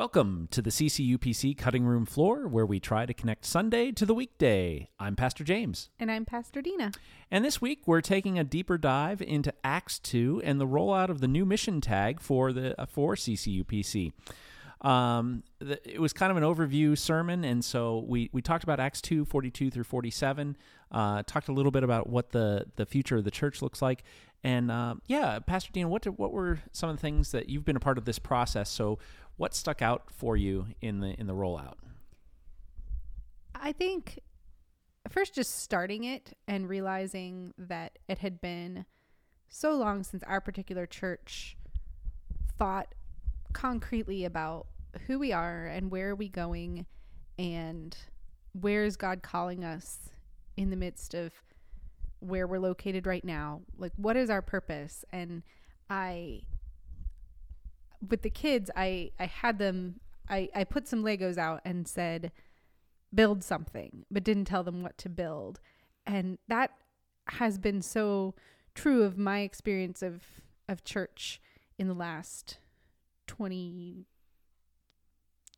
Welcome to the CCUPC cutting room floor where we try to connect Sunday to the weekday. I'm Pastor James. And I'm Pastor Dena. And this week we're taking a deeper dive into Acts 2 and the rollout of the new mission tag for the uh, for CCUPC. Um, the, it was kind of an overview sermon, and so we, we talked about Acts 2, 42 through 47, uh, talked a little bit about what the, the future of the church looks like. And uh, yeah, Pastor Dean, what, what were some of the things that you've been a part of this process? So, what stuck out for you in the in the rollout? I think first just starting it and realizing that it had been so long since our particular church thought concretely about who we are and where are we going and where is God calling us in the midst of where we're located right now like what is our purpose and i with the kids, I I had them. I I put some Legos out and said, build something, but didn't tell them what to build, and that has been so true of my experience of of church in the last 20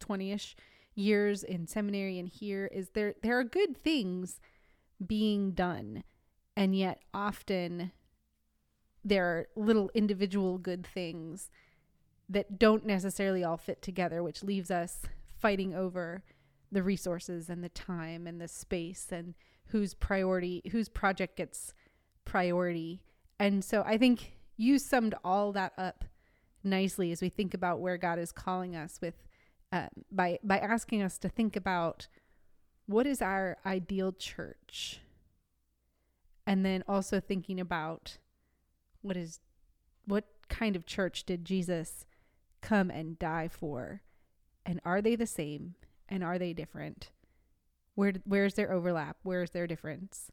20ish years in seminary and here is there there are good things being done and yet often there are little individual good things that don't necessarily all fit together, which leaves us fighting over the resources and the time and the space and whose priority, whose project gets priority. And so I think you summed all that up nicely as we think about where God is calling us with uh, by by asking us to think about what is our ideal church and then also thinking about what is what kind of church did Jesus come and die for? And are they the same? And are they different? Where where's their overlap? Where's their difference?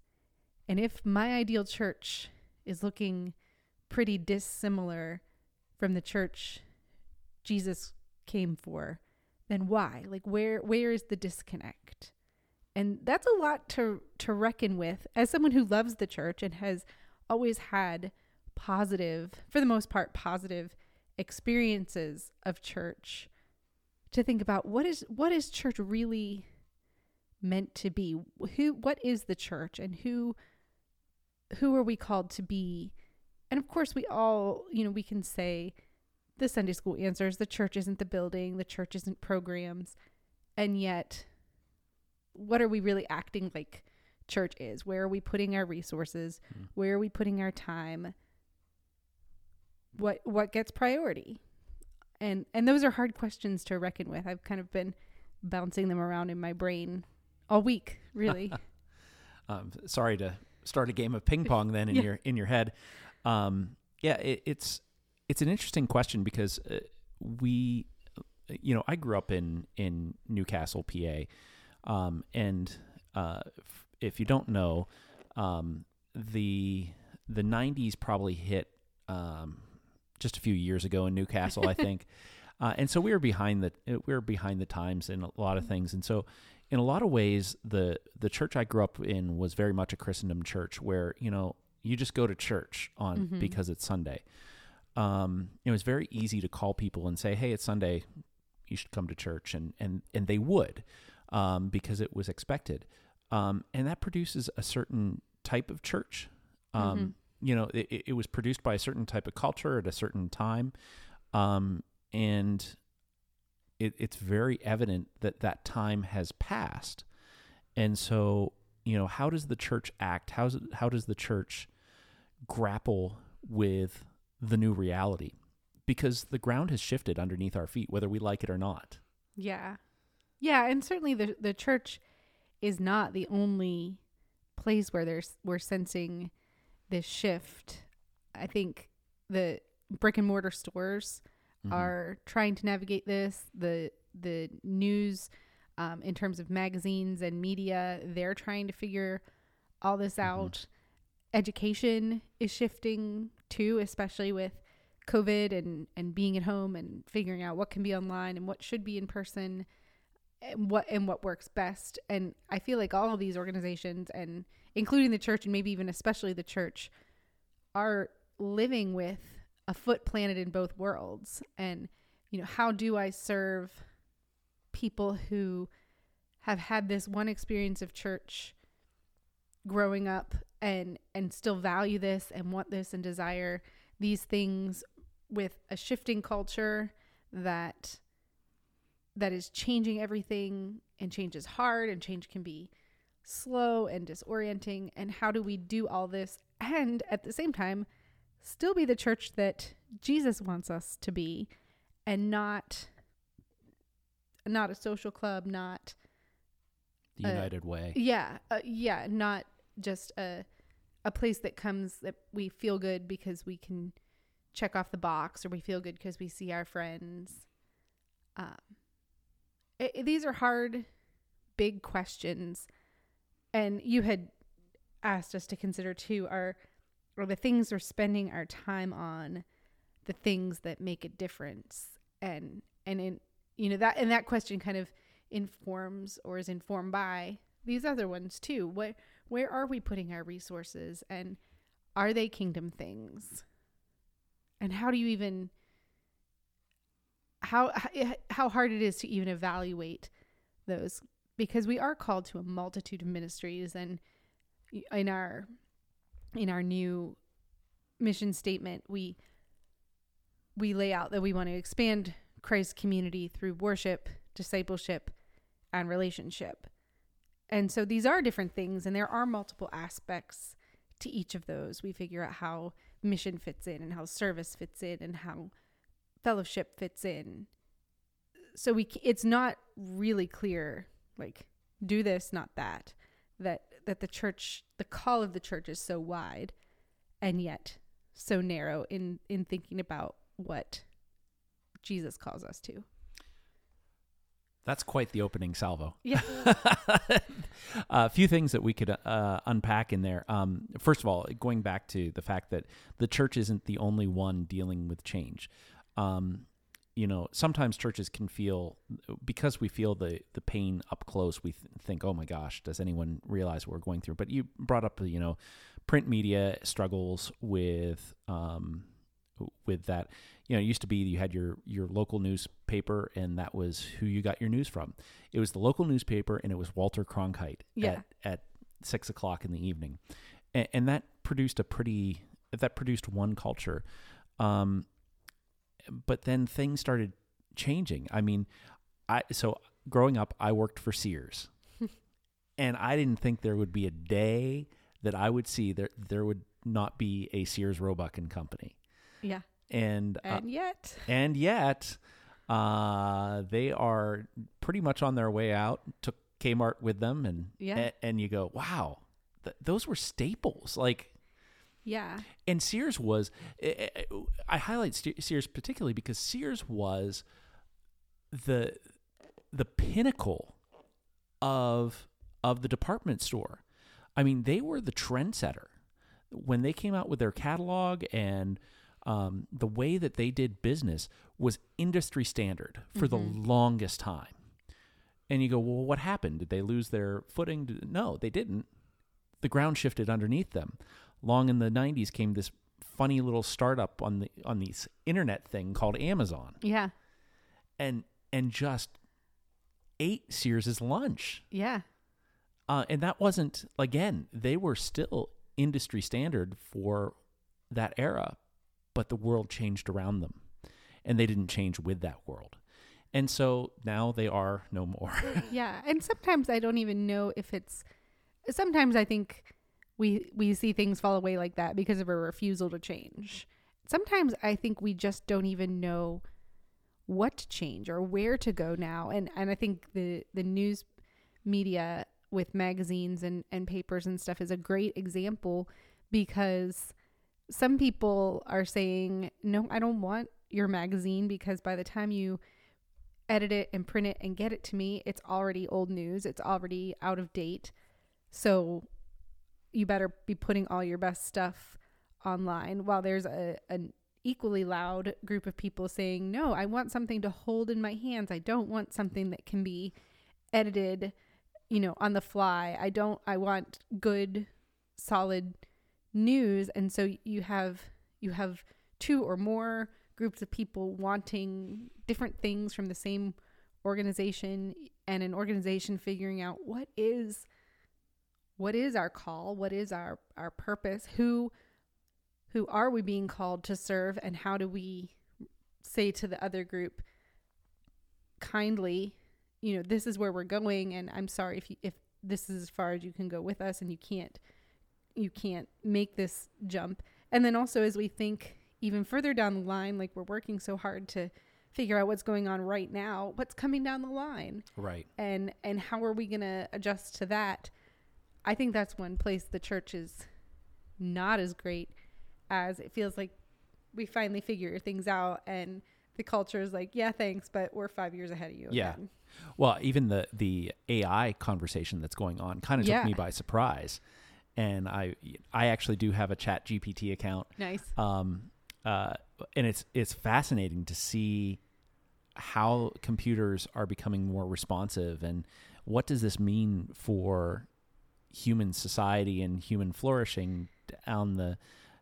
And if my ideal church is looking pretty dissimilar from the church Jesus came for, then why? Like where where is the disconnect? And that's a lot to to reckon with as someone who loves the church and has always had positive, for the most part positive experiences of church to think about what is what is church really meant to be? Who what is the church and who who are we called to be? And of course we all you know we can say the sunday school answers the church isn't the building the church isn't programs. And yet what are we really acting like church is? Where are we putting our resources? Mm. where are we putting our time? What what gets priority? And and those are hard questions to reckon with. I've kind of been bouncing them around in my brain all week really. Um, sorry to start a game of ping pong then in yeah. your in your head. Um, yeah it, it's it's an interesting question because uh, we you know i grew up in in New Castle pa um, and uh, f- if you don't know um, the the 90s probably hit um, just a few years ago in New Castle, I think. Uh, and so we were behind the we were behind the times in a lot of things. And so, in a lot of ways, the the church I grew up in was very much a Christendom church, where you know you just go to church on mm-hmm. because it's Sunday. Um, it was very easy to call people and say, "Hey, it's Sunday, you should come to church," and and and they would um, because it was expected, um, and that produces a certain type of church. Um, mm-hmm you know, it, it was produced by a certain type of culture at a certain time. Um, and it, it's very evident that that time has passed. And so, you know, how does the church act? How's it, how does the church grapple with the new reality? Because the ground has shifted underneath our feet, whether we like it or not. Yeah. Yeah. And certainly the, the church is not the only place where there's, we're sensing this shift. I think the brick and mortar stores mm-hmm. are trying to navigate this. The the news um, in terms of magazines and media, they're trying to figure all this mm-hmm. out. Education is shifting too, especially with COVID and and being at home and figuring out what can be online and what should be in person and what and what works best. And I feel like all of these organizations and including the church and maybe even especially the church are living with a foot planted in both worlds. And you know, how do I serve people who have had this one experience of church growing up and and still value this and want this and desire these things with a shifting culture that that is changing everything and change is hard and change can be slow and disorienting and how do we do all this and at the same time still be the church that Jesus wants us to be and not not a social club not The Uh, United Way. yeah uh, yeah not just a a place that comes that we feel good because we can check off the box or we feel good because we see our friends um it, these are hard big questions. And you had asked us to consider too are are the things we're spending our time on the things that make a difference? And and in you know that and that question kind of informs or is informed by these other ones too. Where where are we putting our resources? And are they kingdom things? And how do you even how eh, how hard it is to even evaluate those because we are called to a multitude of ministries and in our in our new mission statement we we lay out that we want to expand Christ's community through worship, discipleship, and relationship. And so these are different things, and there are multiple aspects to each of those. We figure out how mission fits in, and how service fits in, and how fellowship fits in. So we it's not really clear like do this, not that. That that the church, the call of the church is so wide, and yet so narrow in in thinking about what Jesus calls us to. That's quite the opening salvo. Yeah. a few things that we could uh, unpack in there. Um, first of all, going back to the fact that the church isn't the only one dealing with change. Um, you know, sometimes churches can feel because we feel the the pain up close. We th- think, "Oh my gosh, does anyone realize what we're going through?" But you brought up, you know, print media struggles with um, with that. You know, it used to be you had your your local newspaper, and that was who you got your news from. It was the local newspaper, and it was Walter Cronkite Yeah. at at six o'clock in the evening, and, and that produced a pretty that produced one culture. Um, but then things started changing. I mean, I so growing up, I worked for Sears, and I didn't think there would be a day that I would see there there would not be a Sears Roebuck and Company, Yeah. and uh, And yet, and yet uh, they are pretty much on their way out. Took Kmart with them, and Yeah. a- and you go, wow, th- those were staples, like. Yeah. And Sears was, I- I I highlight Sears particularly because Sears was the the pinnacle of of the department store. I mean, they were the trendsetter when they came out with their catalog and um, the way that they did business was industry standard for the mm-hmm. longest time. And you go, well, what happened? Did they lose their footing? No, they didn't. The ground shifted underneath them. Long in the '90s came this funny little startup on the on this internet thing called Amazon, Yeah. and and just ate Sears's lunch. Yeah. Uh, and that wasn't again. They were still industry standard for that era, but the world changed around them, and they didn't change with that world. And so now they are no more. Yeah. And sometimes I don't even know if it's sometimes I think we we see things fall away like that because of a refusal to change. Sometimes I think we just don't even know what to change or where to go now. And and I think the the news media with magazines and, and papers and stuff is a great example because some people are saying, No, I don't want your magazine because by the time you edit it and print it and get it to me, it's already old news. It's already out of date. So you better be putting all your best stuff online. While there's a an equally loud group of people saying, "No, I want something to hold in my hands. I don't want something that can be edited, you know, on the fly. I don't I want good solid news." And so you have you have two or more groups of people wanting different things from the same organization and an organization figuring out what is what is our call? What is our our purpose? Who who are we being called to serve? And how do we say to the other group kindly you know this is where we're going and i'm sorry if you, if this is as far as you can go with us and you can't you can't make this jump. And then also as we think even further down the line like we're working so hard to figure out what's going on right now what's coming down the line. Right. and and how are we going to adjust to that i think that's one place the church is not as great as it feels like we finally figure things out and the culture is like yeah thanks but we're five years ahead of you Yeah. again. Well, even the the AI conversation that's going on kind of Yeah. took me by surprise, and I I actually do have a Chat GPT account, nice um, uh, and it's it's fascinating to see how computers are becoming more responsive, and what does this mean for human society and human flourishing down the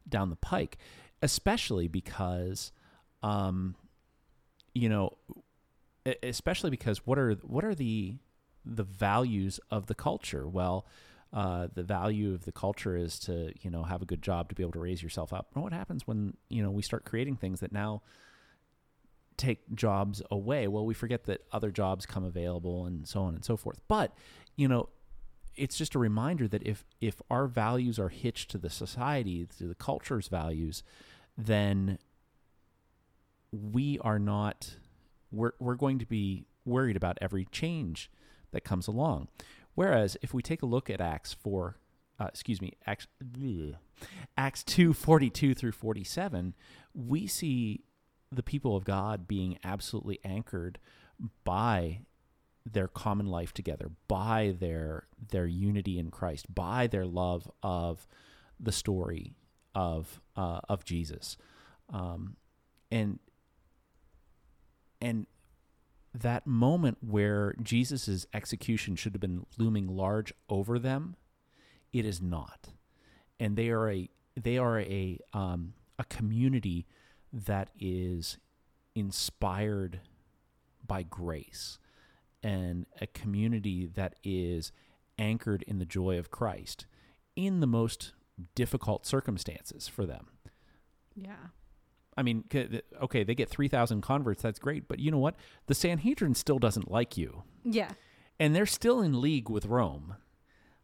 down the pike, especially because, um, you know, especially because what are what are the the values of the culture? Well, uh, the value of the culture is to you know have a good job to be able to raise yourself up. And what happens when you know we start creating things that now take jobs away? Well, we forget that other jobs come available and so on and so forth. But you know, it's just a reminder that if if our values are hitched to the society, to the culture's values, then we are not we're we're going to be worried about every change that comes along. Whereas if we take a look at Acts 4, uh, excuse me, Acts, bleh, Acts 2, 42 through 47, we see the people of God being absolutely anchored by their common life together, by their their unity in Christ, by their love of the story of uh, of Jesus, um, and and that moment where Jesus's execution should have been looming large over them, it is not, and they are a they are a um, a community that is inspired by grace and a community that is anchored in the joy of Christ in the most difficult circumstances for them. yeah I mean, okay, they get 3,000 converts. That's great. But you know what? The Sanhedrin still doesn't like you. yeah And they're still in league with Rome.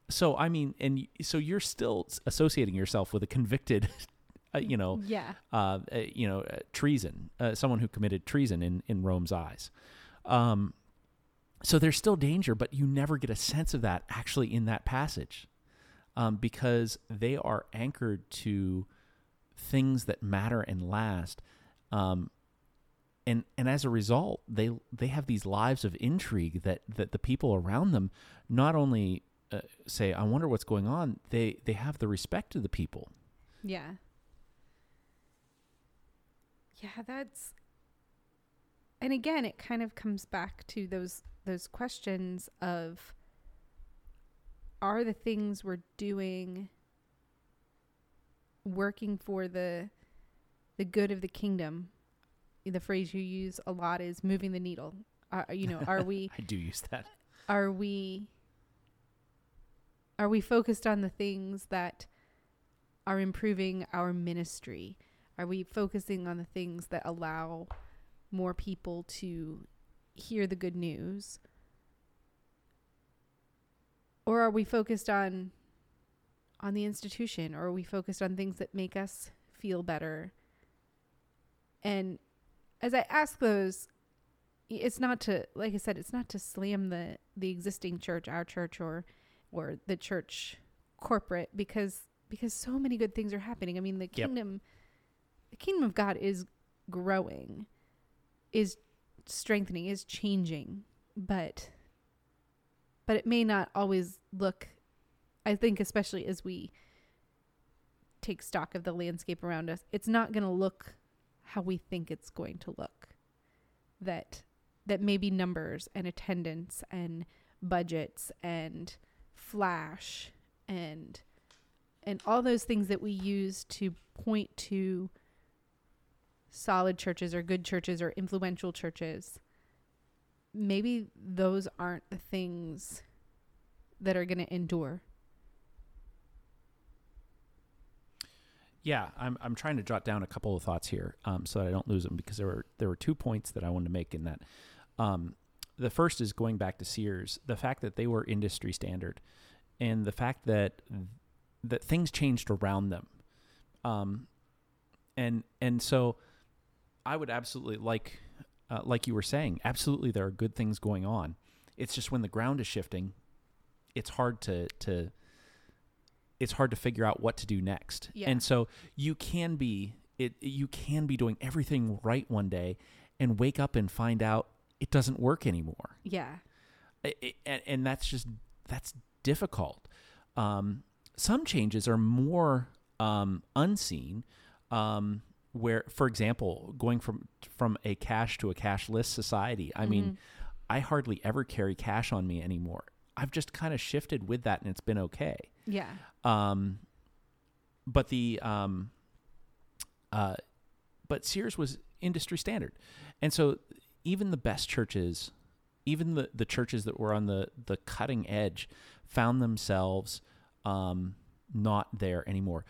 So, I mean, and so you're still associating yourself with a convicted, uh, you know, yeah uh, uh, you know, uh, treason, uh, someone who committed treason in, in Rome's eyes. Um, so there's still danger, but you never get a sense of that actually in that passage um, because they are anchored to things that matter and last. Um, and, and as a result, they they have these lives of intrigue that, that the people around them not only uh, say, "I wonder what's going on." They they have the respect of the people. Yeah. Yeah, that's and again it kind of comes back to those those questions of are the things we're doing working for the the good of the kingdom? The phrase you use a lot is moving the needle. Are, you know, are we I do use that. are we are we focused on the things that are improving our ministry are we focusing on the things that allow more people to hear the good news? Or are we focused on on the institution? Or are we focused on things that make us feel better? And as i ask those it's not to like i said it's not to slam the the existing church our church or or the church corporate because because so many good things are happening. I mean the Yep. kingdom the kingdom of god is growing is strengthening is changing but but it may not always look i think especially as we take stock of the landscape around us it's not going to look how we think it's going to look. That that maybe numbers and attendance and budgets and flash and and all those things that we use to point to solid churches or good churches or influential churches maybe those aren't the things that are going to endure. Yeah, I'm I'm trying to jot down a couple of thoughts here, um, so that I don't lose them because there were there were two points that I wanted to make in that. Um, the first is going back to Sears, the fact that they were industry standard, and the fact that that things changed around them, um, and and so I would absolutely like, uh, like you were saying, absolutely there are good things going on. It's just when the ground is shifting, it's hard to to it's hard to figure out what to do next. Yeah. And so you can be it you can be doing everything right one day and wake up and find out it doesn't work anymore. Yeah. I- I- and, and that's just that's difficult. Um, some changes are more um, unseen. Um, where, for example, going from from a cash to a cashless society. I mean, I hardly ever carry cash on me anymore. I've just kind of shifted with that, and it's been okay. Yeah. Um, but the um, uh, but Sears was industry standard, and so even the best churches, even the the churches that were on the the cutting edge, found themselves um, not there anymore.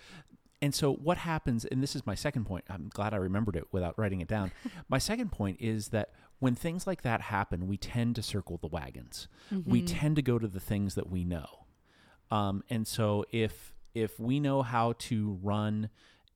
And so what happens, and this is my second point. I'm glad I remembered it without writing it down. my second point is that when things like that happen, we tend to circle the wagons. We Mm-hmm. tend to go to the things that we know. Um, and so if if we know how to run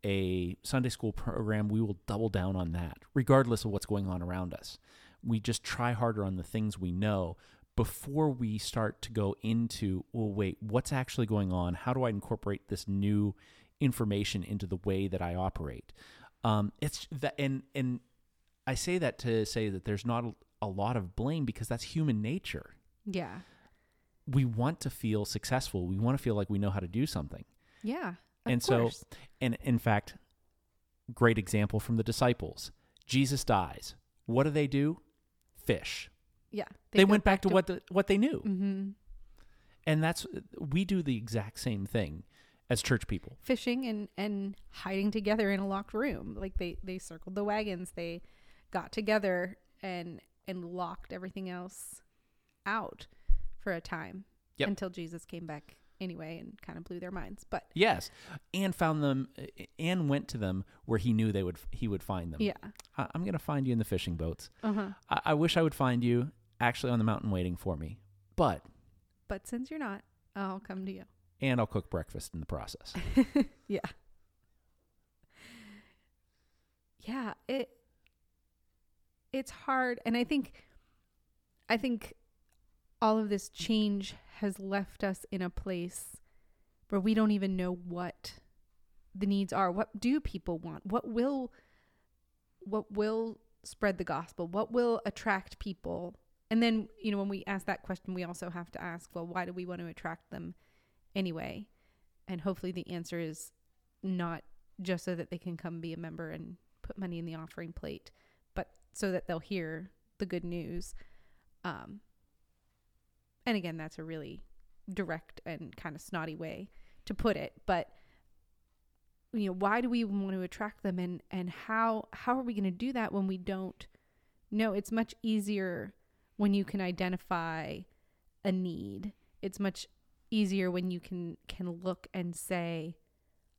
a Sunday school program, we will double down on that, regardless of what's going on around us. We just try harder on the things we know before we start to go into, well, wait, what's actually going on? How do I incorporate this new information into the way that I operate? Um, it's that, and and I say that to say that there's not a, a lot of blame because that's human nature Yeah. we want to feel successful. We want to feel like we know how to do something. Yeah. And so, and in fact, great example from the disciples. Jesus dies. What do they do? Fish. yeah. They, went back, to, what the, what they knew, hmm and that's we do the exact same thing as church people. fishing and and hiding together in a locked room. Like they they circled the wagons. They got together and and locked everything else out for a time Yep. until Jesus came back anyway and kind of blew their minds. But Yes, and found them, and went to them where he knew they would he would find them. yeah. I, I'm going to find you in the fishing boats. Uh-huh. I, I wish I would find you actually on the mountain waiting for me, but But since you're not, I'll come to you. And I'll cook breakfast in the process. Yeah. Yeah, it it's hard and I think I think all of this change has left us in a place where we don't even know what the needs are. What do people want? What will what will spread the gospel? What will attract people? And then, you know, when we ask that question, we also have to ask, well, why do we want to attract them anyway? And hopefully the answer is not just so that they can come be a member and put money in the offering plate, but so that they'll hear the good news. Um, and again, that's a really direct and kind of snotty way to put it, but you know, why do we want to attract them and and how how are we going to do that when we don't know? It's much easier when you can identify a need. It's much easier when you can can look and say,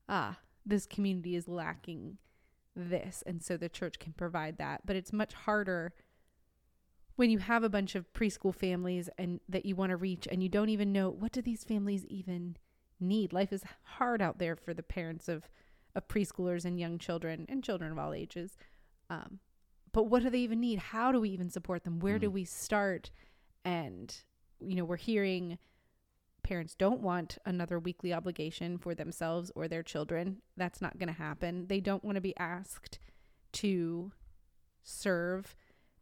ah, this community is lacking this and so the church can provide that. But it's much harder when you have a bunch of preschool families and that you want to reach and you don't even know what do these families even need. Life is hard out there for the parents of of preschoolers and young children and children of all ages. Um, but what do they even need? How do we even support them? Where do Mm. we start? And you know, we're hearing parents don't want another weekly obligation for themselves or their children. That's not going to happen. They don't want to be asked to serve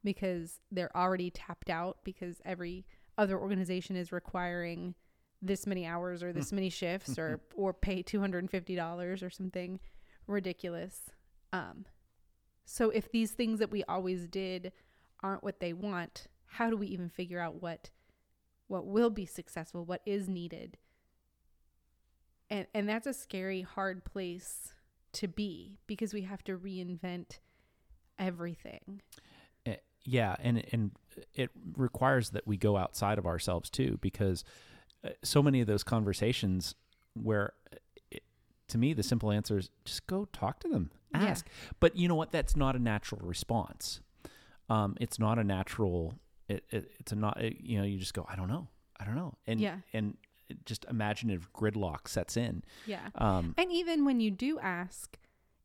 because they're already tapped out because every other organization is requiring this many hours or this many shifts or or pay $250 or something ridiculous. Um so if these things that we always did aren't what they want, how do we even figure out what what will be successful, what is needed? And and that's a scary hard place to be because we have to reinvent everything. yeah, and and it requires that we go outside of ourselves too, because uh, so many of those conversations where, it, to me, the simple answer is just go talk to them, Yeah. ask. But you know what? That's not a natural response. Um, it's not a natural. It, it it's a not. It, you know, you just go. I don't know. I don't know. And Yeah. and just imaginative gridlock sets in. Yeah. Um, And even when you do ask,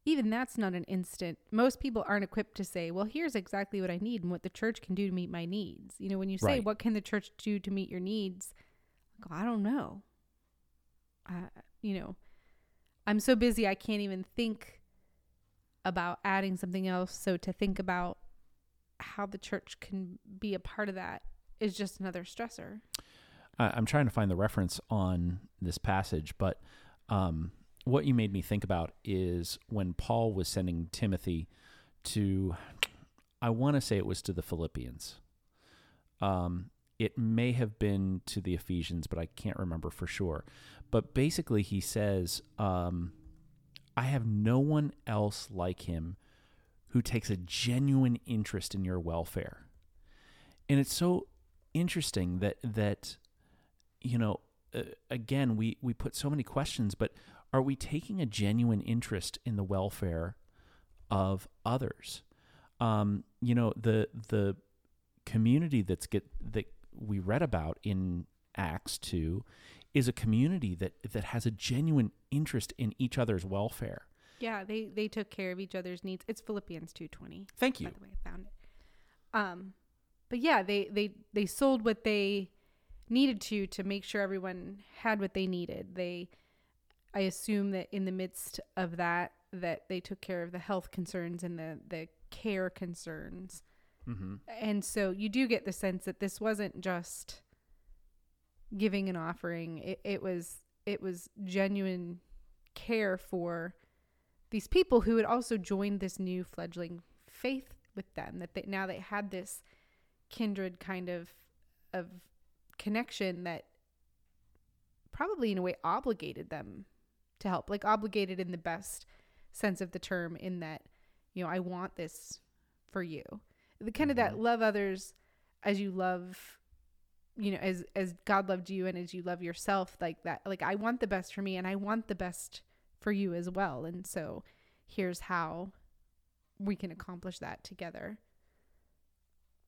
even that's not an instant. Most people aren't equipped to say, well, here's exactly what I need and what the church can do to meet my needs. You know, when you say, Right. what can the church do to meet your needs? I go, I don't know. Uh, you know, I'm so busy, I can't even think about adding something else. So to think about how the church can be a part of that is just another stressor. I, I'm trying to find the reference on this passage, but um, what you made me think about is when Paul was sending Timothy to, I want to say it was to the Philippians. Um, it may have been to the Ephesians, but I can't remember for sure. But basically, he says, um, I have no one else like him who takes a genuine interest in your welfare. And it's so interesting that that you know uh, again we we put so many questions but are we taking a genuine interest in the welfare of others um you know the the community that's get that we read about in acts 2 is a community that that has a genuine interest in each other's welfare Yeah, they they took care of each other's needs. It's Philippians 2:20. thank you by the way i found it um but yeah they they they sold what they needed to to make sure everyone had what they needed they i assume that in the midst of that that they took care of the health concerns and the the care concerns mm-hmm. and so you do get the sense that this wasn't just giving an offering it, it was it was genuine care for these people who had also joined this new fledgling faith with them that they now they had this kindred kind of of connection that probably in a way obligated them to help like obligated in the best sense of the term in that you know I want this for you the kind of that Mhm. love others as you love you know as as God loved you and as you love yourself like that like I want the best for me and I want the best for you as well and so here's how we can accomplish that together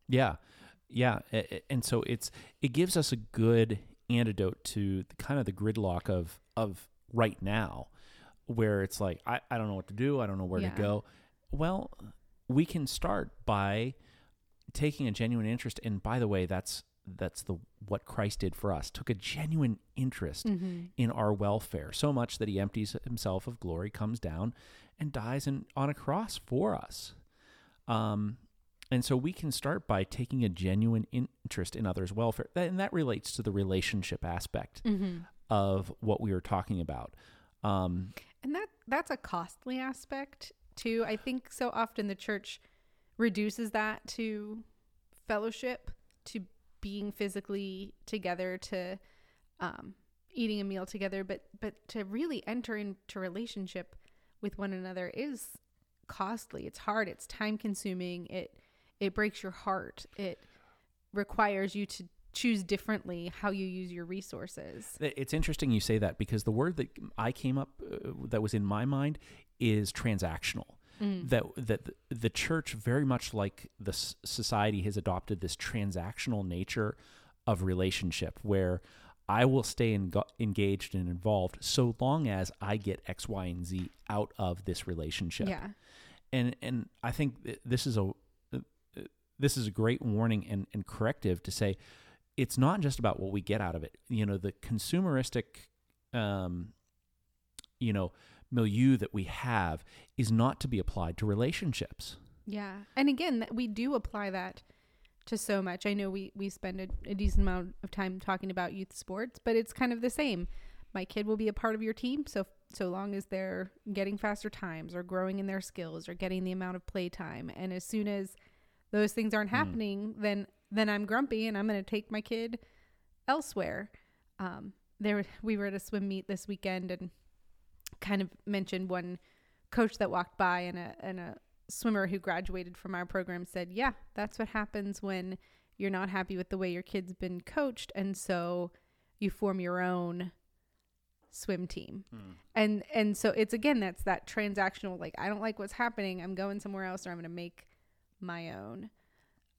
Yeah, yeah, and so it's it gives us a good antidote to the, kind of the gridlock of of right now, where it's like I, I don't know what to do, I don't know where Yeah. to go. Well, we can start by taking a genuine interest. And by the way, that's that's the what Christ did for us. Took a genuine interest mm-hmm. in our welfare, so much that he empties himself of glory, comes down, and dies in, on a cross for us. Um, and so we can start by taking a genuine interest in others' welfare, and that relates to the relationship aspect Mm-hmm. of what we were talking about. Um, And that that's a costly aspect too. I think so often the church reduces that to fellowship, to being physically together, to um, eating a meal together, but but to really enter into relationship with one another is costly. It's hard. It's time consuming. It it breaks your heart. It requires you to choose differently how you use your resources. it's interesting you say that because the word that I came up uh, that was in my mind is transactional. Mm. that that the church very much like the s- society has adopted this transactional nature of relationship where I will stay en- engaged and involved so long as I get X, Y, and Z out of this relationship. Yeah. And and I think th- this is a uh, uh, this is a great warning and, and corrective to say it's not just about what we get out of it. You know, the consumeristic um you know milieu that we have is not to be applied to relationships. Yeah. And again, we do apply that to so much. I know we we spend a, a decent amount of time talking about youth sports, but it's kind of the same. My kid will be a part of your team, so so long as they're getting faster times or growing in their skills or getting the amount of play time. And as soon as those things aren't Mm. happening, then then I'm grumpy and I'm going to take my kid elsewhere. Um, there we were at a swim meet this weekend and kind of mentioned one coach that walked by and a and a swimmer who graduated from our program said, "Yeah, that's what happens when you're not happy with the way your kid's been coached and so you form your own swim team." And and so it's again that's that transactional like I don't like what's happening, I'm going somewhere else or I'm going to make my own.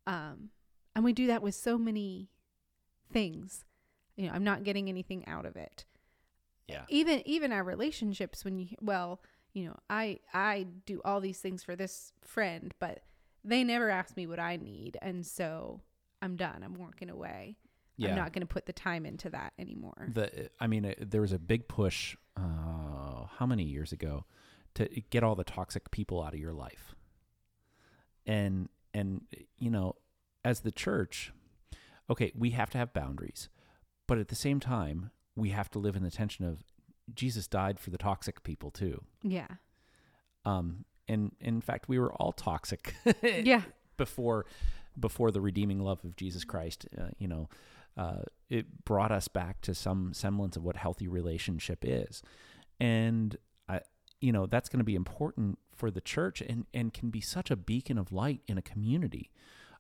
Um and we do that with so many things. You know, I'm not getting anything out of it Yeah. even even our relationships when you well you know i i do all these things for this friend but they never ask me what i need and so i'm done i'm walking away Yeah. i'm not going to put the time into that anymore the I mean, uh, there was a big push. Uh, how many years ago to get all the toxic people out of your life? And and you know, as the church, okay, we have to have boundaries, but at the same time, we have to live in the tension of Jesus died for the toxic people too. yeah Um, and in fact, we were all toxic. yeah before before the redeeming love of Jesus Christ, uh, you know, uh, it brought us back to some semblance of what healthy relationship is, and I, you know, that's going to be important for the church and and can be such a beacon of light in a community,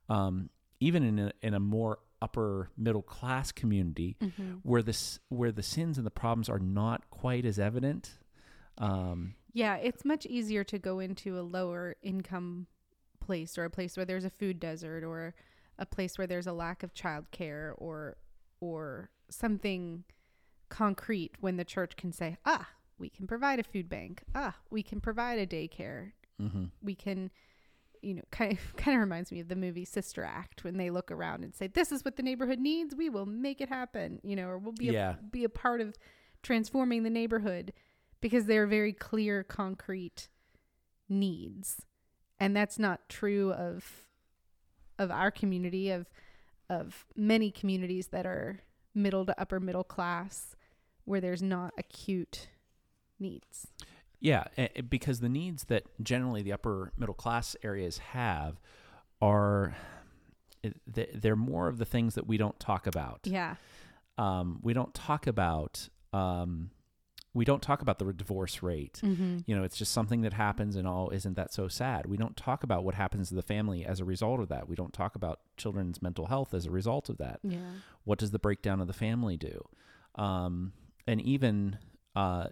um, even in a, in a more upper middle class community Mhm. where this where the sins and the problems are not quite as evident. Um, yeah it's much easier to go into a lower income place or a place where there's a food desert or a place where there's a lack of childcare or or something concrete when the church can say ah we can provide a food bank ah we can provide a daycare mhm. we can you know kind of kind of reminds me of the movie Sister Act when they look around and say this is what the neighborhood needs we will make it happen you know or we'll be Yeah. a, be a part of transforming the neighborhood because they're very clear concrete needs and that's not true of of our community of of many communities that are middle to upper middle class where there's not acute needs Yeah, because the needs that generally the upper middle class areas have are they- they're more of the things that we don't talk about. yeah Um, we don't talk about um, we don't talk about the divorce rate. mm-hmm. You know, it's just something that happens, and all isn't that so sad? We don't talk about what happens to the family as a result of that. We don't talk about children's mental health as a result of that yeah what does the breakdown of the family do um, and even uh,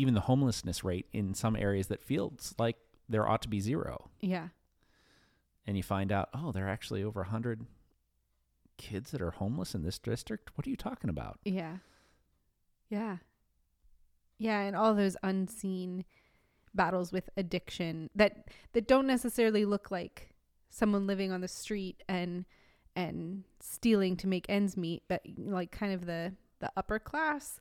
even the homelessness rate in some areas that feels like there ought to be zero yeah and you find out oh there are actually over 100 kids that are homeless in this district what are you talking about Yeah. Yeah. Yeah, and all those unseen battles with addiction that that don't necessarily look like someone living on the street and and stealing to make ends meet, but like kind of the the upper class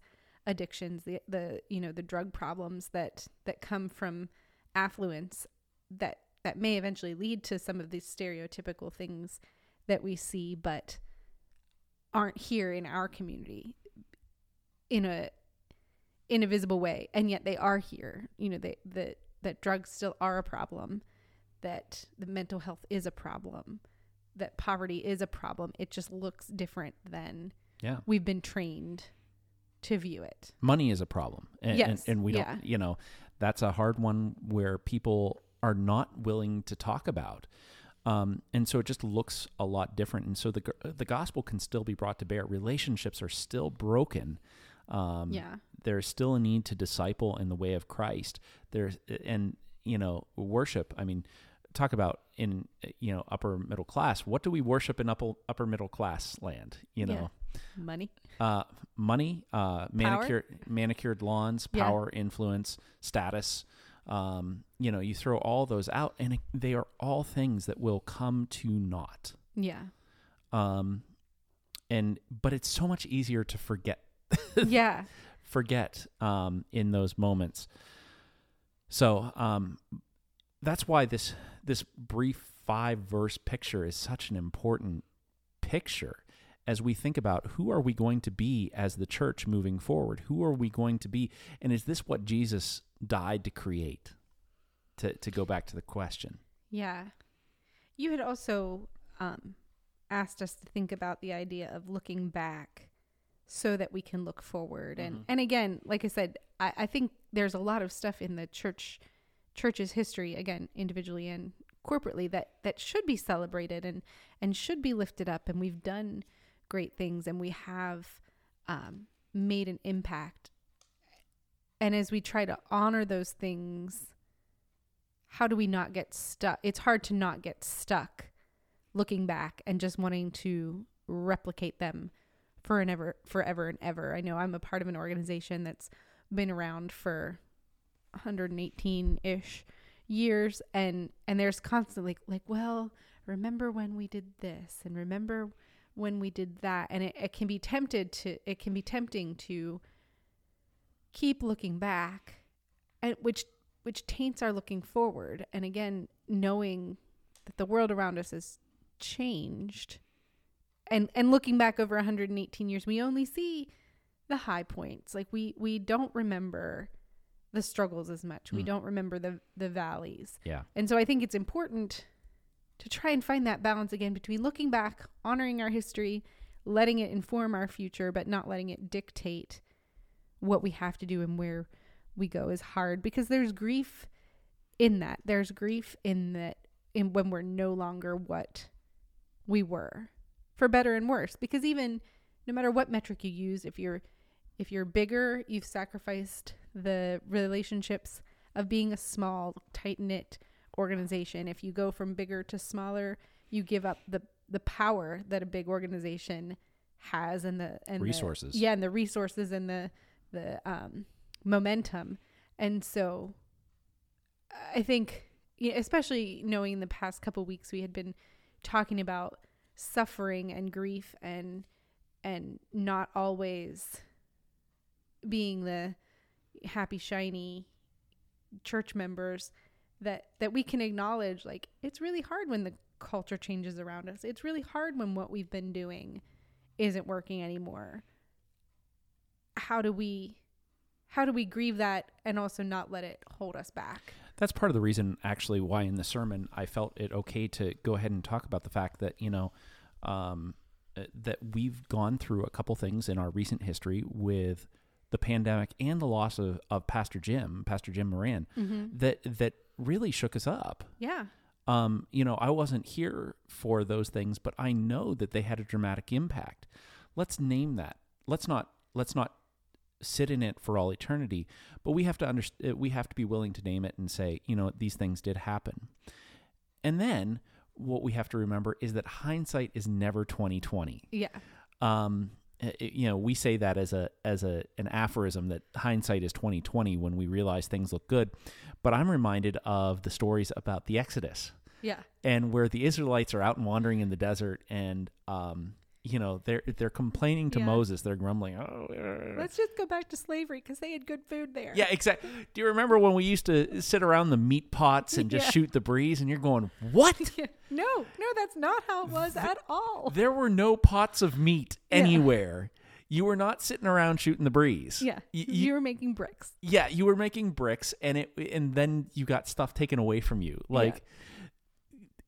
addictions, the the you know, the drug problems that that come from affluence that that may eventually lead to some of these stereotypical things that we see but aren't here in our community in a in a visible way. And yet they are here. You know they that that drugs still are a problem that the mental health is a problem that poverty is a problem. It just looks different than yeah. we've been trained to view it. Money is a problem and, and, Yes, and we don't you know that's a hard one where people are not willing to talk about um, and so it just looks a lot different and so the the gospel can still be brought to bear. Relationships are still broken um, yeah. there's still a need to disciple in the way of Christ. There's and you know worship I mean talk about in you know upper middle class what do we worship in upper upper middle class land you Yeah. know money uh, money, uh, manicured manicured lawns, Yeah. power, influence, status. Um, you know, you throw all those out, and it- they are all things that will come to naught. yeah Um, and but it's so much easier to forget yeah forget um, in those moments. So um, that's why this this brief five verse picture is such an important picture as we think about who are we going to be as the church moving forward? Who are we going to be? And is this what Jesus died to create? To to go back to the question. Yeah. You had also um, asked us to think about the idea of looking back so that we can look forward. And Mhm. and again, like I said, I, I think there's a lot of stuff in the church church's history again individually and corporately that that should be celebrated and and should be lifted up and we've done great things and we have um, made an impact. And as we try to honor those things how do we not get stuck? It's hard to not get stuck looking back and just wanting to replicate them for and ever forever and ever. I know i'm a part of an organization that's been around for 118-ish years and and there's constantly like well remember when we did this and remember when we did that and it, it can be tempted to it can be tempting to keep looking back and which which taints our looking forward. And again knowing that the world around us has changed and and looking back over 118 years we only see the high points. Like we we don't remember the struggles as much. We Mm. don't remember the the valleys. Yeah. And so I think it's important to try and find that balance again between looking back, honoring our history, letting it inform our future, but not letting it dictate what we have to do and where we go is hard because there's grief in that. There's grief in that in when we're no longer what we were. For better and worse. Because even no matter what metric you use, if you're if you're bigger, you've sacrificed the relationships of being a small, tight knit organization. If you go from bigger to smaller, you give up the the power that a big organization has and the and the- Resources. yeah, and the resources and the the um, momentum. And so, I think, especially knowing the past couple weeks, we had been talking about suffering and grief and and not always being the happy shiny church members that that we can acknowledge like it's really hard when the culture changes around us. It's really hard when what we've been doing isn't working anymore. How do we how do we grieve that and also not let it hold us back? That's part of the reason, actually, why in the sermon I felt it okay to go ahead and talk about the fact that you know um, uh, that we've gone through a couple things in our recent history with the pandemic and the loss of, of Pastor Jim, Pastor Jim Moran, that that really shook us up. yeah Um, you know, I wasn't here for those things, but I know that they had a dramatic impact. Let's name that. Let's not let's not sit in it for all eternity, but we have to understand we have to be willing to name it and say, you know, these things did happen. And then what we have to remember is that hindsight is never 2020 yeah um uh, you know we say that as a as a an aphorism that hindsight is 2020 when we realize things look good. But i'm reminded of the stories about the exodus yeah. and where the israelites are out and wandering in the desert and um you know they're they're complaining to Yeah. moses. They're grumbling oh let's just go back to slavery because they had good food there. Yeah exactly do you remember when we used to sit around the meat pots and just Yeah. shoot the breeze and you're going what? No no that's not how it was at all. There were no pots of meat anywhere. You were not sitting around shooting the breeze. Yeah. Y- you, you- were making bricks. Yeah you were making bricks and it and then you got stuff taken away from you. Like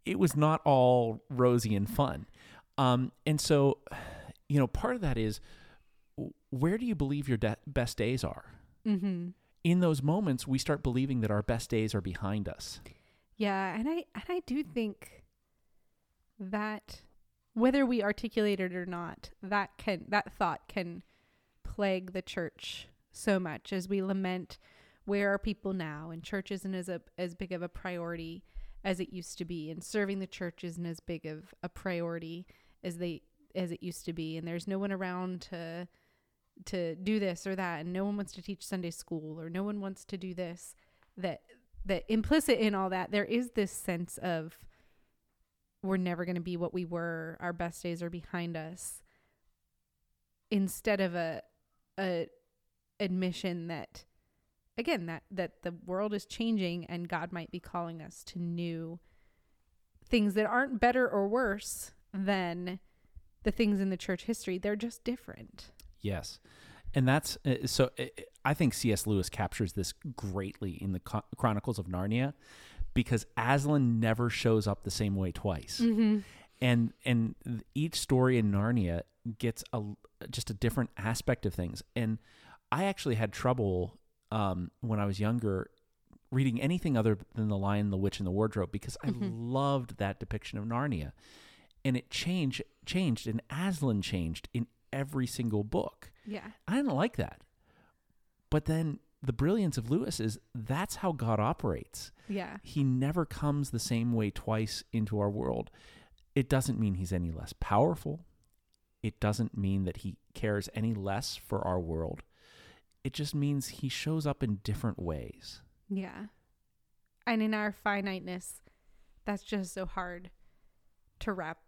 it was not all rosy and fun um and so you know part of that is where do you believe your de- best days are? Mm-hmm. In those moments we start believing that our best days are behind us. Yeah, and I and I do think that whether we articulate it or not, that can that thought can plague the church so much as we lament where are people now? And church isn't as a as big of a priority as it used to be and serving the church isn't as big of a priority as they as it used to be and there's no one around to to do this or that and no one wants to teach Sunday school or no one wants to do this that that implicit in all that there is this sense of we're never going to be what we were our best days are behind us instead of a a admission that again that that the world is changing and God might be calling us to new things that aren't better or worse than the things in the church history they're just different Yes. And that's uh, so uh, I think C.S. Lewis captures this greatly in the Chron- Chronicles of Narnia because Aslan never shows up the same way twice. mm-hmm. And and each story in Narnia gets a just a different aspect of things. And I actually had trouble um, when I was younger reading anything other than The Lion, the Witch, and the Wardrobe because I loved that depiction of Narnia. And it changed, changed, and Aslan changed in every single book. Yeah. I didn't like that. But then the brilliance of Lewis is that's how God operates. Yeah. He never comes the same way twice into our world. It doesn't mean he's any less powerful. It doesn't mean that he cares any less for our world. It just means he shows up in different ways. Yeah. And in our finiteness, that's just so hard to wrap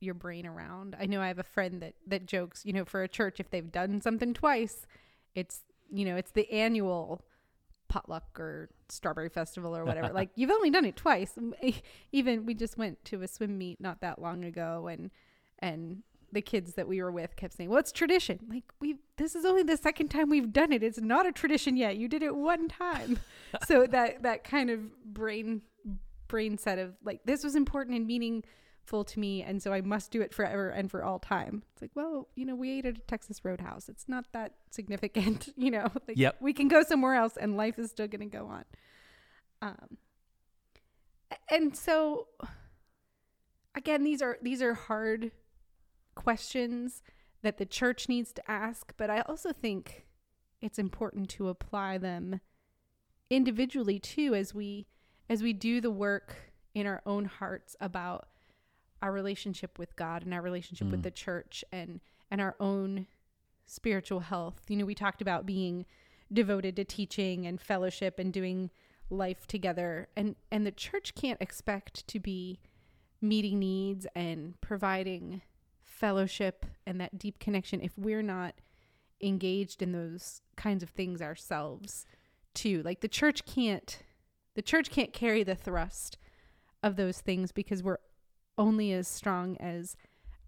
your brain around. I know I have a friend that that jokes, you know, for a church if they've done something twice, it's you know, it's the annual potluck or strawberry festival or whatever. like you've only done it twice. Even we just went to a swim meet not that long ago and and the kids that we were with kept saying, "Well, it's tradition?" Like we this is only the second time we've done it. It's not a tradition yet. You did it one time. so that that kind of brain brain set of like this was important and meaningful to me and so I must do it forever and for all time. It's like, well, you know, we ate at a Texas Roadhouse. It's not that significant, you know. Like Yep. we can go somewhere else and life is still going to go on. Um and so again, these are these are hard questions that the church needs to ask, but I also think it's important to apply them individually too as we as we do the work in our own hearts about our relationship with God and our relationship with Mm. the church and and our own spiritual health. You know, we talked about being devoted to teaching and fellowship and doing life together and and the church can't expect to be meeting needs and providing fellowship and that deep connection if we're not engaged in those kinds of things ourselves too like the church can't the church can't carry the thrust of those things because we're only as strong as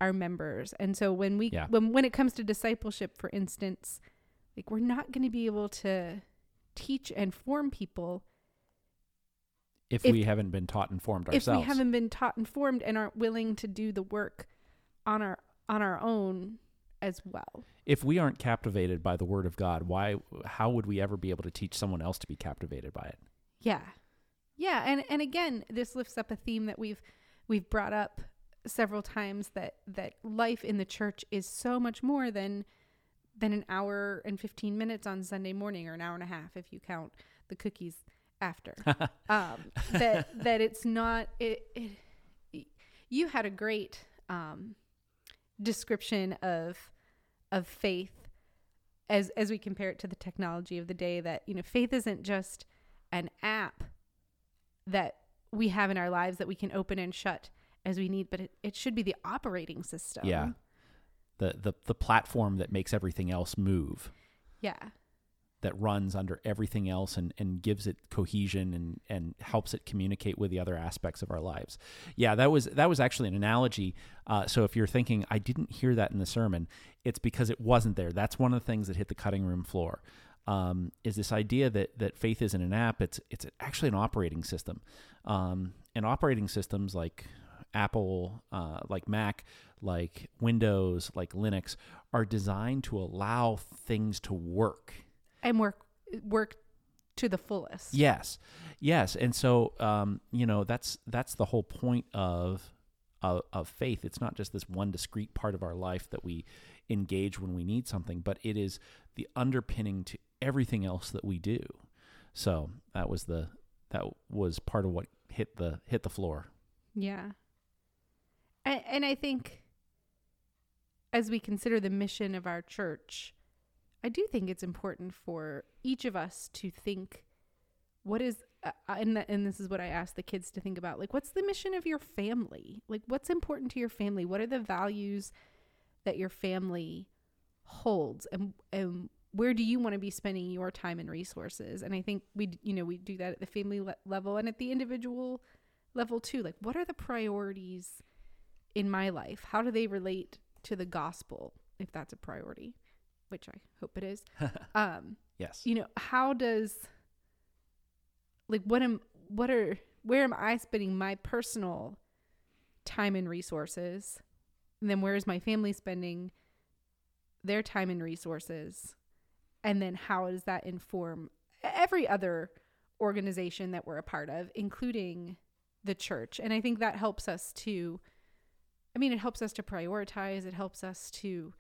our members and so when we Yeah. when when it comes to discipleship for instance like we're not going to be able to teach and form people If, If- we haven't been taught and formed ourselves. if we haven't been taught and formed and aren't willing to do the work on our on our own as well if we aren't captivated by the word of God, why how would we ever be able to teach someone else to be captivated by it? Yeah. Yeah, and and again, this lifts up a theme that we've we've brought up several times that that life in the church is so much more than than an hour and 15 minutes on Sunday morning or an hour and a half if you count the cookies after. um that that it's not it, it you had a great um description of of faith as as we compare it to the technology of the day that you know faith isn't just an app that we have in our lives that we can open and shut as we need but it, it should be the operating system. Yeah. The the the platform that makes everything else move, yeah that runs under everything else and, and gives it cohesion and, and helps it communicate with the other aspects of our lives. Yeah, that was that was actually an analogy. Uh, so if you're thinking I didn't hear that in the sermon, it's because it wasn't there. That's one of the things that hit the cutting room floor. Um, is this idea that that faith isn't an app? It's it's actually an operating system, um, and operating systems like Apple, uh, like Mac, like Windows, like Linux are designed to allow things to work. And work work to the fullest Yes, yes, and so um, you know that's that's the whole point of, of of faith. It's not just this one discrete part of our life that we engage when we need something, but it is the underpinning to everything else that we do. So that was the that was part of what hit the hit the floor. Yeah. And, and I think as we consider the mission of our church, I do think it's important for each of us to think what is uh, uh, and and this is what I ask the kids to think about like what's the mission of your family? Like what's important to your family? What are the values that your family holds and and where do you want to be spending your time and resources? And I think we you know we do that at the family le- level and at the individual level too. Like what are the priorities in my life? How do they relate to the gospel if that's a priority, which I hope it is. um Yes. you know how does like what am what are where am i spending my personal time and resources and then where is my family spending their time and resources and then how does that inform every other organization that we're a part of, including the church. And I think that helps us to, I mean, it helps us to prioritize, it helps us to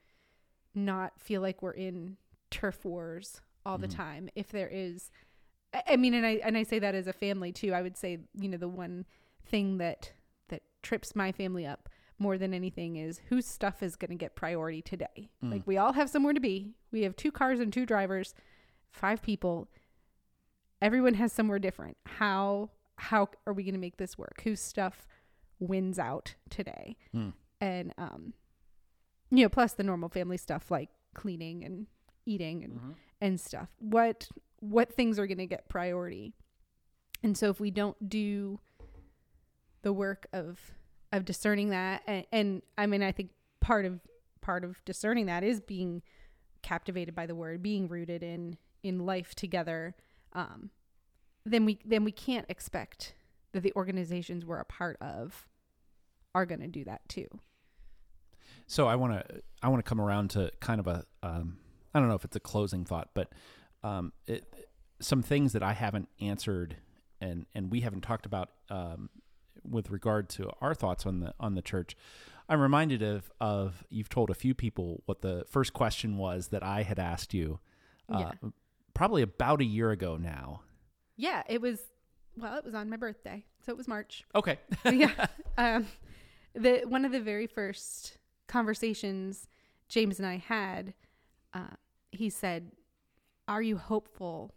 not feel like we're in turf wars all the Mhm. time. If there is, I I mean, and I and I say that as a family too. I would say, you know, the one thing that that trips my family up more than anything is whose stuff is going to get priority today. Mm. Like we all have somewhere to be. We have two cars and two drivers, five people. Everyone has somewhere different. How how are we going to make this work? Whose stuff wins out today? Mm. And um you know, plus the normal family stuff like cleaning and eating and Mhm. and stuff. What what things are going to get priority? And so if we don't do the work of of discerning that and, and I mean I think part of part of discerning that is being captivated by the word, being rooted in in life together. Um then we then we can't expect that the organizations we're a part of are going to do that too. So I want to I want to come around to kind of a um, I don't know if it's a closing thought, but um, it, some things that I haven't answered and and we haven't talked about um, with regard to our thoughts on the on the church. I'm reminded of of you've told a few people what the first question was that I had asked you, uh, Yeah. probably about a year ago now. Yeah, it was well, it was on my birthday. So it was March. Okay, yeah. Um, the one of the very first conversations James and I had, uh, he said, "Are you hopeful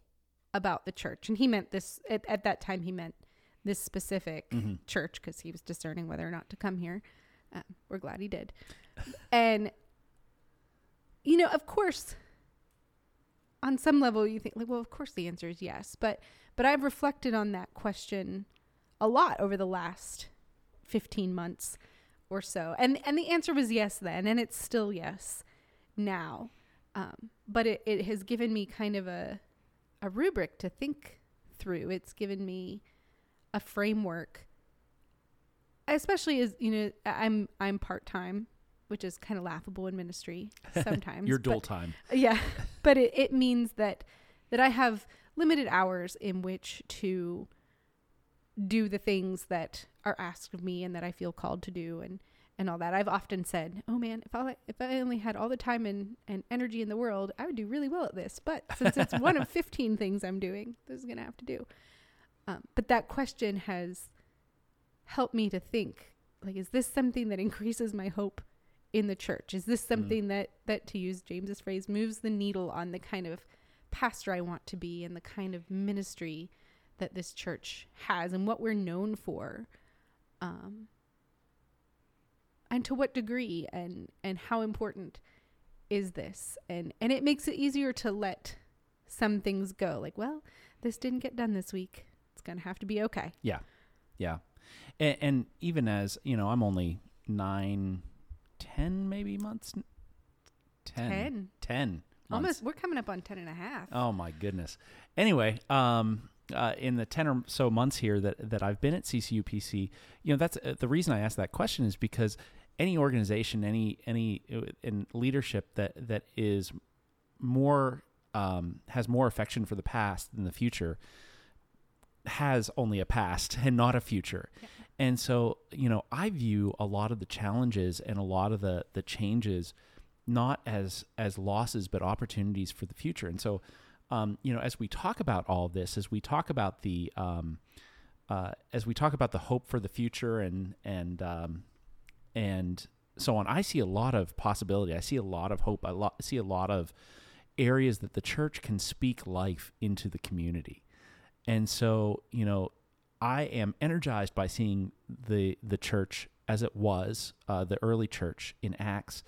about the church?" And he meant this at, at that time. He meant this specific Mhm. church because he was discerning whether or not to come here. Um, we're glad he did. and you know, of course, on some level, you think like, well, of course, the answer is yes. But but I've reflected on that question a lot over the last 15 months or so. And and the answer was yes then, and it's still yes now. Um, but it, it has given me kind of a a rubric to think through. It's given me a framework. Especially as you know, I'm I'm part time, which is kind of laughable in ministry sometimes. your but- dual time. yeah but it, it means that that i have limited hours in which to do the things that are asked of me and that i feel called to do and and all that. I've often said oh man if i if i only had all the time and, and energy in the world i would do really well at this. But since it's one of 15 things i'm doing this is going to have to do. Um, but that question has helped me to think like is this something that increases my hope in the church? Is this something that that to use James's phrase moves the needle on the kind of pastor I want to be and the kind of ministry that this church has and what we're known for? Um and to what degree and and how important is this? And and it makes it easier to let some things go. Like, well, this didn't get done this week. It's going to have to be okay. Yeah, yeah and, and even as you know, I'm only nine, ten maybe months. Ten. 10. 10 months. Almost we're coming up on 10 and a half. Oh my goodness. Anyway, um, uh, in the ten or so months here that that I've been at CCUPC, you know, that's uh, the reason I asked that question is because any organization, any any uh, in leadership that that is more um, has more affection for the past than the future has only a past and not a future. Yeah. And so, you know, I view a lot of the challenges and a lot of the the changes not as as losses but opportunities for the future. And so, um, you know, as we talk about all this, as we talk about the um, uh, as we talk about the hope for the future and and um, and so on, I see a lot of possibility. I see a lot of hope. I lo- see a lot of areas that the church can speak life into the community. And so, you know, I am energized by seeing the the church as it was, uh, the early church in Acts,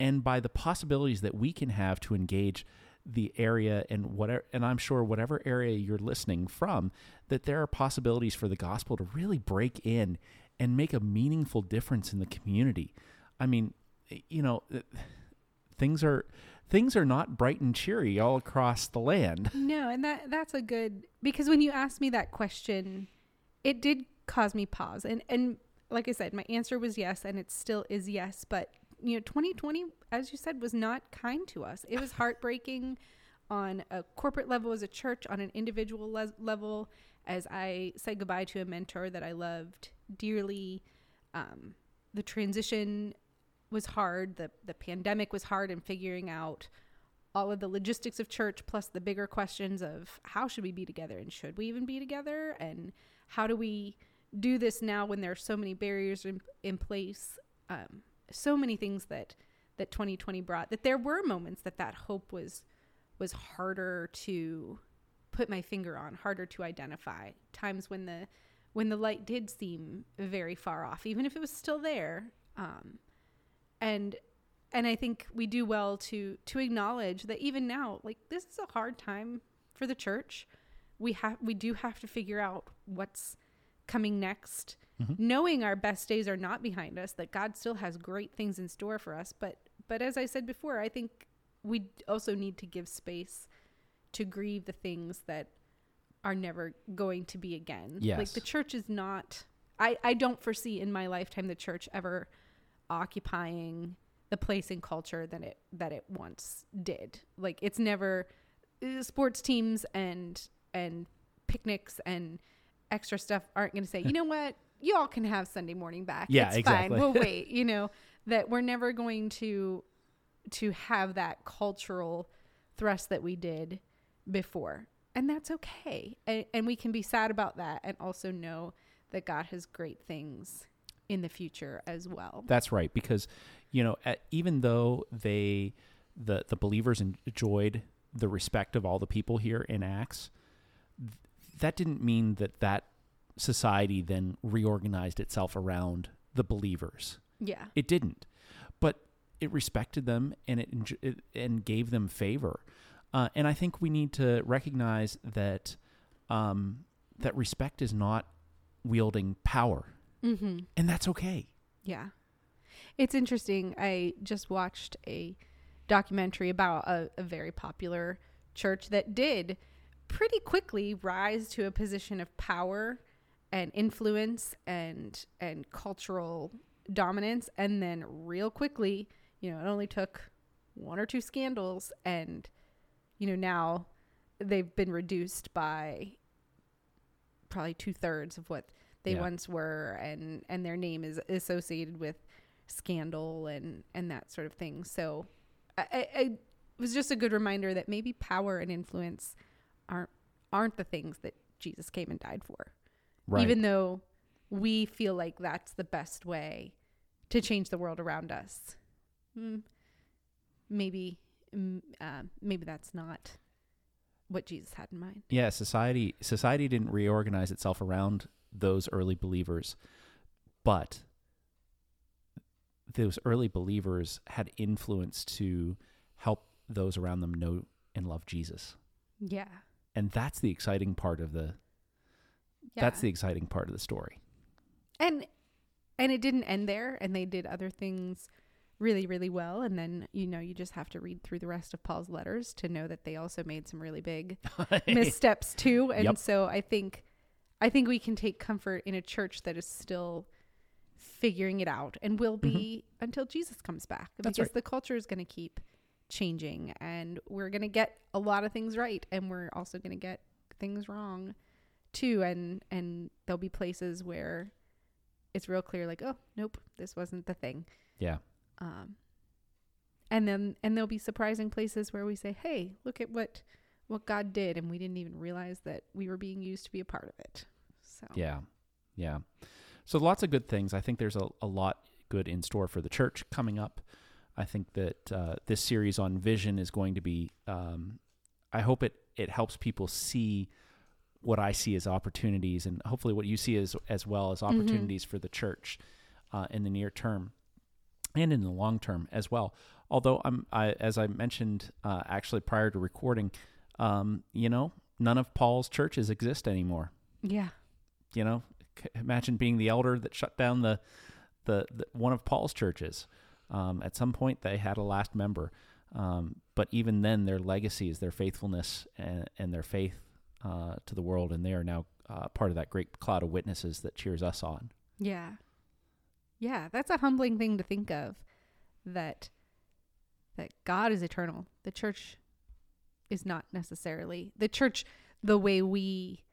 and by the possibilities that we can have to engage the area and whatever and I'm sure whatever area you're listening from that there are possibilities for the gospel to really break in and make a meaningful difference in the community. I mean, you know, uh, things are things are not bright and cheery all across the land. No, and that that's a good because when you asked me that question, it did cause me pause. And and like I said, my answer was yes and it still is yes, but you know, 2020 as you said was not kind to us. It was heartbreaking on a corporate level as a church, on an individual le- level, as I said goodbye to a mentor that I loved dearly. Um, the transition was hard. The the pandemic was hard in figuring out all of the logistics of church plus the bigger questions of how should we be together and should we even be together and how do we do this now when there are so many barriers in, in place um, so many things that that 2020 brought that there were moments that that hope was was harder to put my finger on harder to identify. Times when the when the light did seem very far off even if it was still there. Um, and and I think we do well to to acknowledge that even now, like this is a hard time for the church. We have we do have to figure out what's coming next, Mhm. knowing our best days are not behind us. That God still has great things in store for us. But but as I said before, I think we also need to give space to grieve the things that are never going to be again. Like the church is not. I I don't foresee in my lifetime the church ever occupying the place in culture that it that it once did. Like it's never uh, sports teams and and picnics and extra stuff aren't going to say, you know what, you all can have Sunday morning back. Yeah, it's exactly. fine. We'll wait. You know that we're never going to to have that cultural thrust that we did before, and that's okay. And, and we can be sad about that, and also know that God has great things in the future as well. That's right, because you know, at, even though they the the believers enjoyed the respect of all the people here in Acts, th- that didn't mean that that society then reorganized itself around the believers. Yeah. It didn't, but it respected them and it, it and gave them favor. Uh, and I think we need to recognize that um, that respect is not wielding power, Mm-hmm. and that's okay. Yeah. It's interesting. I just watched a documentary about a, a very popular church that did pretty quickly rise to a position of power and influence and and cultural dominance. And then real quickly, you know, it only took one or two scandals and you know, now they've been reduced by probably two thirds of what they Yeah. once were. And and their name is associated with scandal and and that sort of thing. So I, I, I it was just a good reminder that maybe power and influence aren't aren't the things that jesus came and died for Right. even though we feel like that's the best way to change the world around us. Mm, maybe uh, maybe that's not what jesus had in mind. Yeah society society didn't reorganize itself around those early believers but those early believers had influence to help those around them know and love jesus. Yeah. And that's the exciting part of the yeah that's the exciting part of the story and and it didn't end there and they did other things really really well and then you know you just have to read through the rest of paul's letters to know that they also made some really big missteps too and Yep. so i think i think we can take comfort in a church that is still figuring it out and will be until jesus comes back Mm-hmm. That's because right. the culture is going to keep changing and we're going to get a lot of things right and we're also going to get things wrong too and and there'll be places where it's real clear like oh nope this wasn't the thing yeah um and then and there'll be surprising places where we say hey look at what what god did and we didn't even realize that we were being used to be a part of it so Yeah. Yeah. So lots of good things. I think there's a, a lot good in store for the church coming up. I think that uh, this series on vision is going to be, um, I hope it, it helps people see what I see as opportunities and hopefully what you see as, as well as opportunities for the church uh, in the near term and in the long term as well. Although I'm, I, as I mentioned uh, actually prior to recording, um, you know, none of Paul's churches exist anymore. Yeah. You know c- imagine being the elder that shut down the the, the one of paul's churches. Um, at some point they had a last member. Um, but even then their legacy is their faithfulness and, and their faith uh, to the world and they are now uh, part of that great cloud of witnesses that cheers us on yeah yeah that's a humbling thing to think of that that god is eternal the church is not necessarily the church the way we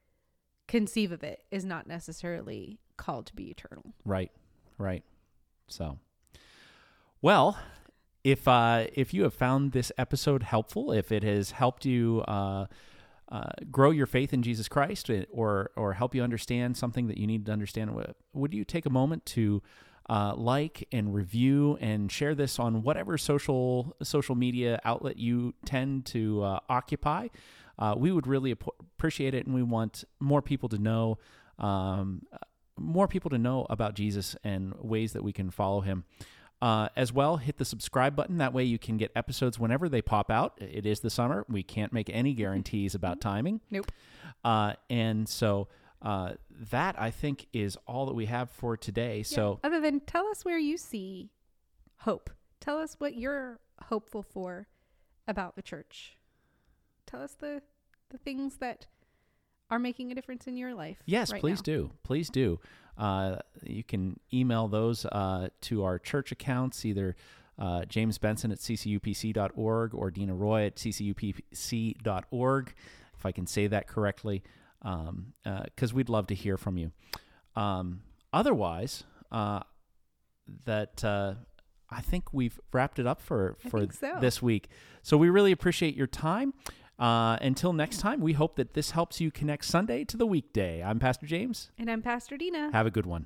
conceive of it is not necessarily called to be eternal. Right, right. So, well, if uh, if you have found this episode helpful, if it has helped you uh, uh, grow your faith in Jesus Christ, eh, or or help you understand something that you need to understand, would you take a moment to uh, like and review and share this on whatever social social media outlet you tend to uh, occupy? Uh, we would really ap- appreciate it, and we want more people to know. Um, more people to know about Jesus and ways that we can follow him. Uh, as well, hit the subscribe button. That way, you can get episodes whenever they pop out. It is the summer. We can't make any guarantees about timing. Nope. Uh, and so uh, that I think is all that we have for today. Yeah. So, other than tell us where you see hope, tell us what you're hopeful for about the church. Tell us the the things that are making a difference in your life. Yes, right please now. do. Please do. Uh, you can email those uh, to our church accounts, either uh, James Benson at ccupc.org or Dena Roy at ccupc.org, if I can say that correctly, because um, uh, we'd love to hear from you. Um, otherwise, uh, that uh, I think we've wrapped it up for for so. this week. So we really appreciate your time. Uh, until next time, we hope that this helps you connect Sunday to the weekday. I'm Pastor James. And I'm Pastor Dena. Have a good one.